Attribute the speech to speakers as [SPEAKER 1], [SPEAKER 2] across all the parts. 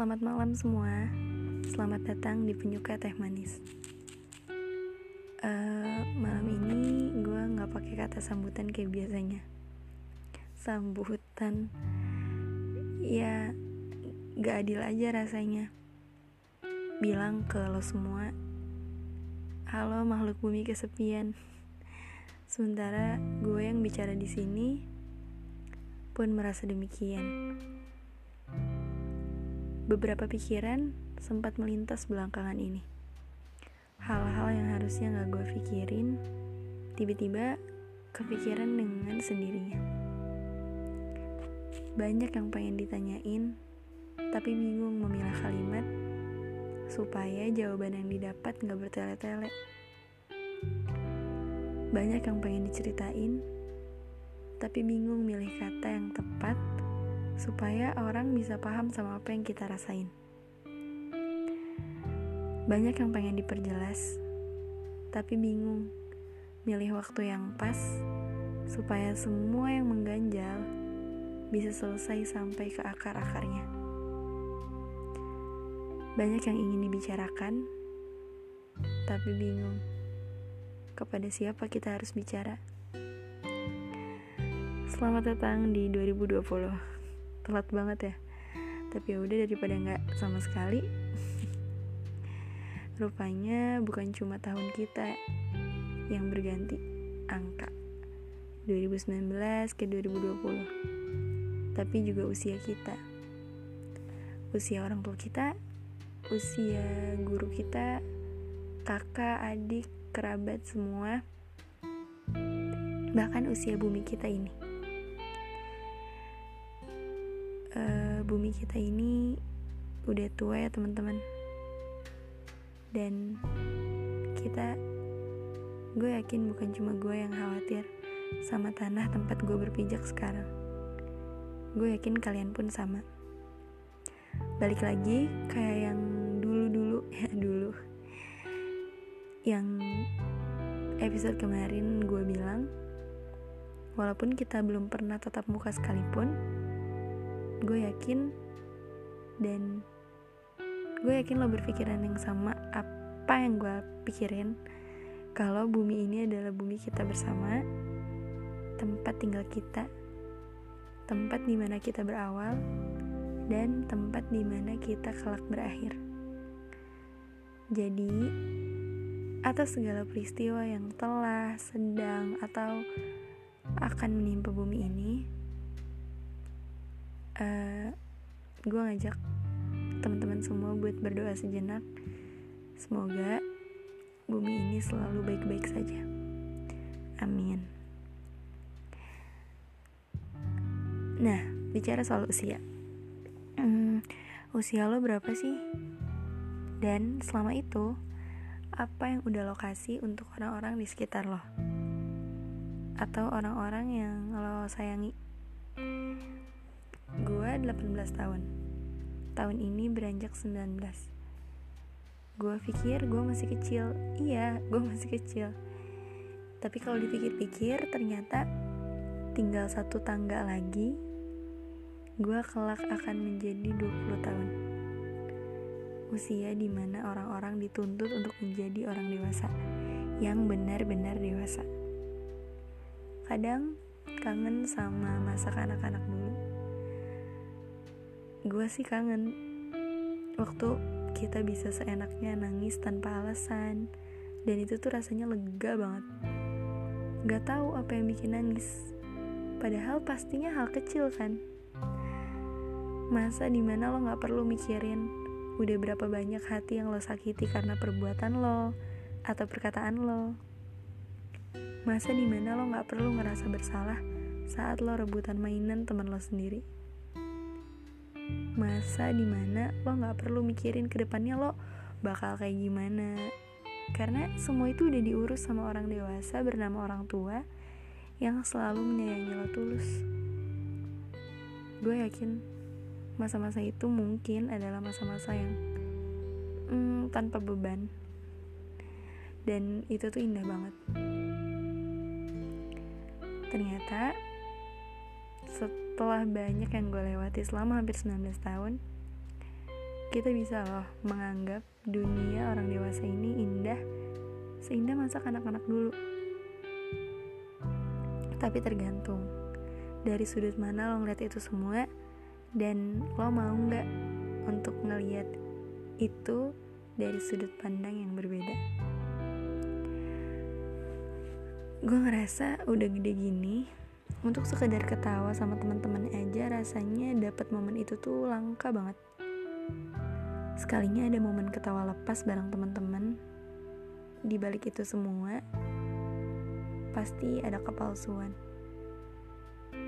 [SPEAKER 1] Selamat malam semua. Selamat datang di penyuka teh manis. Uh, malam ini gue nggak pakai kata sambutan kayak biasanya. Sambutan, ya gak adil aja rasanya. Bilang ke lo semua, halo makhluk bumi kesepian. Sementara gue yang bicara di sini pun merasa demikian. Beberapa pikiran sempat melintas belakangan ini. Hal-hal yang harusnya gak gue pikirin, tiba-tiba kepikiran dengan sendirinya. Banyak yang pengen ditanyain, tapi bingung memilah kalimat supaya jawaban yang didapat gak bertele-tele. Banyak yang pengen diceritain, tapi bingung milih kata yang tepat supaya orang bisa paham sama apa yang kita rasain. Banyak yang pengen diperjelas, tapi bingung milih waktu yang pas supaya semua yang mengganjal bisa selesai sampai ke akar-akarnya. Banyak yang ingin dibicarakan, tapi bingung kepada siapa kita harus bicara. Selamat datang di 2020 telat banget ya. Tapi ya udah daripada nggak sama sekali rupanya bukan cuma tahun kita yang berganti angka 2019 ke 2020 tapi juga usia kita. Usia orang tua kita usia guru kita kakak adik kerabat semua bahkan usia bumi kita ini bumi kita ini udah tua ya teman-teman. Dan kita gue yakin bukan cuma gue yang khawatir sama tanah tempat gue berpijak sekarang. Gue yakin kalian pun sama. Balik lagi kayak yang dulu-dulu ya dulu. Yang episode kemarin gue bilang walaupun kita belum pernah tetap muka sekalipun gue yakin dan gue yakin lo berpikiran yang sama. Apa yang gue pikirin? Kalau bumi ini adalah bumi kita bersama tempat tinggal kita tempat di mana kita berawal dan tempat di mana kita kelak berakhir. Jadi atas segala peristiwa yang telah, sedang, atau akan menimpa bumi ini, uh, eh, gue ngajak teman-teman semua buat berdoa sejenak. Semoga bumi ini selalu baik-baik saja. Amin. Nah bicara soal usia. Hmm, usia lo berapa sih? Dan selama itu apa yang udah lo kasih untuk orang-orang di sekitar lo? Atau orang-orang yang lo sayangi Gue 18 tahun. Tahun ini beranjak 19 Gue pikir gue masih kecil. Iya, gue masih kecil. Tapi kalau dipikir-pikir ternyata Tinggal satu tangga lagi Gue kelak akan menjadi 20 tahun. Usia di mana orang-orang dituntut untuk menjadi orang dewasa Yang benar-benar dewasa. Kadang kangen sama masa kanak-kanak dulu gue sih kangen. Waktu kita bisa seenaknya nangis tanpa alasan. Dan itu tuh rasanya lega banget. Gak tahu apa yang bikin nangis. Padahal pastinya hal kecil kan. Masa di mana lo gak perlu mikirin udah berapa banyak hati yang lo sakiti karena perbuatan lo atau perkataan lo. Masa di mana lo gak perlu ngerasa bersalah saat lo rebutan mainan teman lo sendiri masa di mana lo nggak perlu mikirin ke depannya lo bakal kayak gimana. Karena semua itu udah diurus sama orang dewasa bernama orang tua yang selalu menyayangi lo tulus. Gue yakin masa-masa itu mungkin adalah masa-masa yang hmm, tanpa beban. Dan itu tuh indah banget. Ternyata setelah banyak yang gue lewati selama hampir 19 tahun kita bisa loh menganggap dunia orang dewasa ini indah seindah masa kanak-kanak dulu. Tapi tergantung dari sudut mana lo ngeliat itu semua dan lo mau nggak untuk ngeliat itu dari sudut pandang yang berbeda? Gue ngerasa udah gede gini untuk sekedar ketawa sama teman-teman aja rasanya dapat momen itu tuh langka banget. Sekalinya ada momen ketawa lepas bareng teman-teman. Di balik itu semua pasti ada kepalsuan.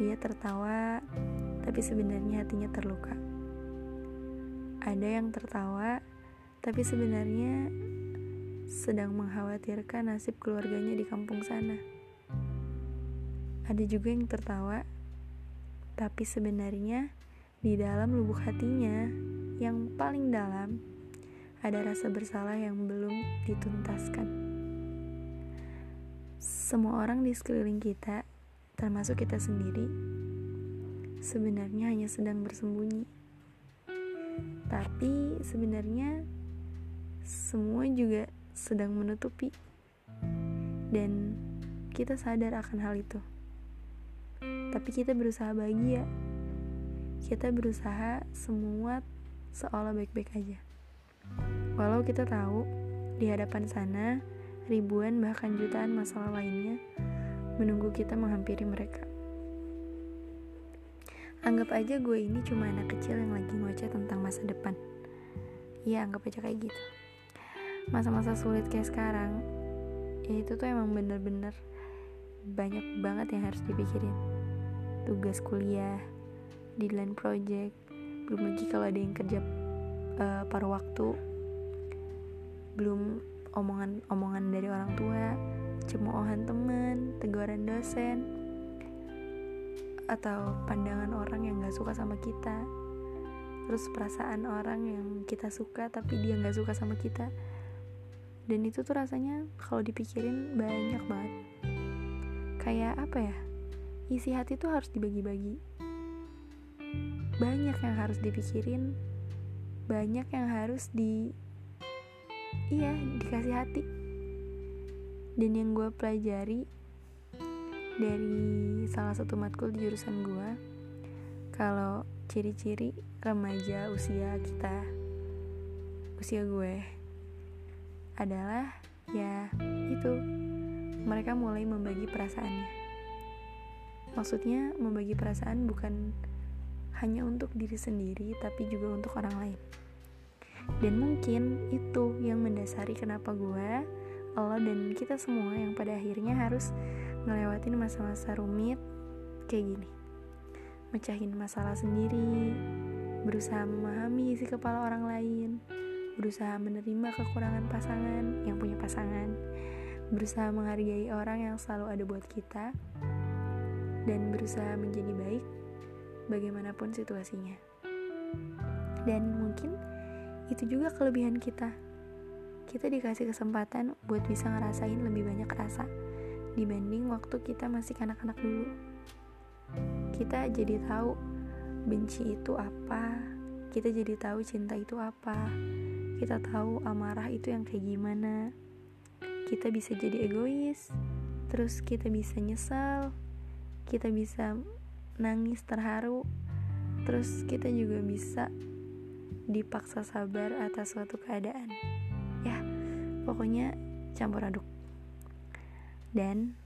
[SPEAKER 1] Dia tertawa tapi sebenarnya hatinya terluka. Ada yang tertawa tapi sebenarnya sedang mengkhawatirkan nasib keluarganya di kampung sana. Ada juga yang tertawa, tapi sebenarnya di dalam lubuk hatinya yang paling dalam ada rasa bersalah yang belum dituntaskan. Semua orang di sekeliling kita, termasuk kita sendiri, sebenarnya hanya sedang bersembunyi. Tapi sebenarnya semua juga sedang menutupi, dan kita sadar akan hal itu. Tapi kita berusaha bahagia, kita berusaha semua seolah baik-baik aja. Walau kita tahu di hadapan sana ribuan bahkan jutaan masalah lainnya menunggu kita menghampiri mereka. Anggap aja gue ini cuma anak kecil yang lagi ngoceh tentang masa depan. Iya, anggap aja kayak gitu masa-masa sulit kayak sekarang ya itu tuh emang bener-bener banyak banget yang harus dipikirin tugas kuliah deadline project. Belum lagi kalau ada yang kerja uh, paruh waktu. Belum omongan-omongan dari orang tua cemoohan teman teguran dosen atau pandangan orang yang gak suka sama kita. Terus perasaan orang yang kita suka tapi dia gak suka sama kita. Dan itu tuh rasanya kalau dipikirin banyak banget. Kayak apa ya isi hati tuh harus dibagi-bagi banyak yang harus dipikirin banyak yang harus di iya dikasih hati dan yang gue pelajari dari salah satu matkul di jurusan gue kalau ciri-ciri remaja usia kita usia gue adalah ya itu mereka mulai membagi perasaannya. Maksudnya membagi perasaan bukan hanya untuk diri sendiri tapi juga untuk orang lain. Dan mungkin itu yang mendasari kenapa gue, Allah dan kita semua yang pada akhirnya harus ngelewatin masa-masa rumit kayak gini. Mecahin masalah sendiri, berusaha memahami isi kepala orang lain, berusaha menerima kekurangan pasangan yang punya pasangan, berusaha menghargai orang yang selalu ada buat kita, dan berusaha menjadi baik bagaimanapun situasinya. Dan mungkin itu juga kelebihan kita. Kita dikasih kesempatan buat bisa ngerasain lebih banyak rasa dibanding waktu kita masih kanak-kanak dulu. Kita jadi tahu benci itu apa, kita jadi tahu cinta itu apa, kita tahu amarah itu yang kayak gimana kita bisa jadi egois terus kita bisa nyesal kita bisa nangis terharu terus kita juga bisa dipaksa sabar atas suatu keadaan. Ya pokoknya campur aduk. Dan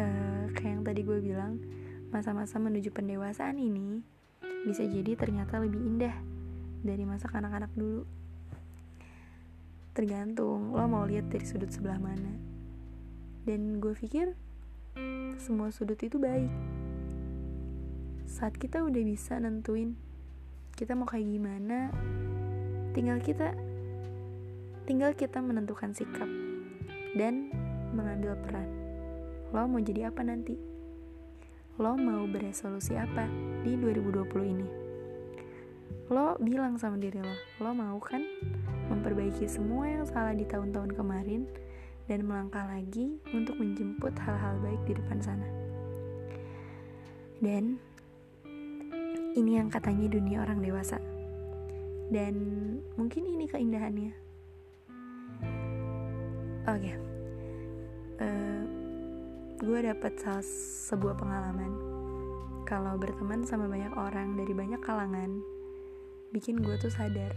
[SPEAKER 1] uh, kayak yang tadi gue bilang masa-masa menuju pendewasaan ini bisa jadi ternyata lebih indah dari masa kanak-kanak dulu. Tergantung lo mau lihat dari sudut sebelah mana. Dan gue pikir semua sudut itu baik. Saat kita udah bisa nentuin kita mau kayak gimana tinggal kita tinggal kita menentukan sikap dan mengambil peran. Lo mau jadi apa nanti? Lo mau beresolusi apa di 2020 ini? Lo bilang sama diri lo, lo mau kan memperbaiki semua yang salah di tahun-tahun kemarin dan melangkah lagi untuk menjemput hal-hal baik di depan sana. Dan ini yang katanya dunia orang dewasa. dan mungkin ini keindahannya oke okay. uh, eh, gue dapet salah sebuah pengalaman kalau berteman sama banyak orang dari banyak kalangan bikin gue tuh sadar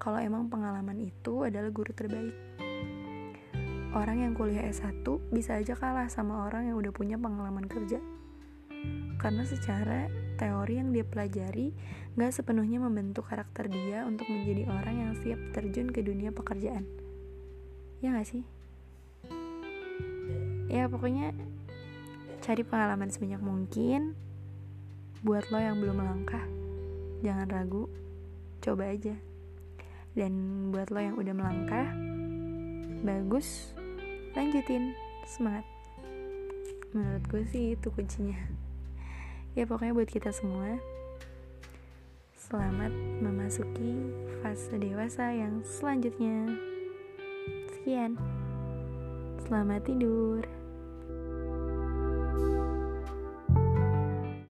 [SPEAKER 1] kalau emang pengalaman itu adalah guru terbaik orang yang kuliah S1 bisa aja kalah sama orang yang udah punya pengalaman kerja. Karena secara teori yang dia pelajari gak sepenuhnya membentuk karakter dia untuk menjadi orang yang siap terjun ke dunia pekerjaan. Ya gak sih? Ya pokoknya cari pengalaman sebanyak mungkin buat lo yang belum melangkah. Jangan ragu, coba aja. Dan buat lo yang udah melangkah, bagus lanjutin. Semangat. Menurut gue sih itu kuncinya. Ya pokoknya buat kita semua selamat memasuki fase dewasa yang selanjutnya. Sekian. Selamat tidur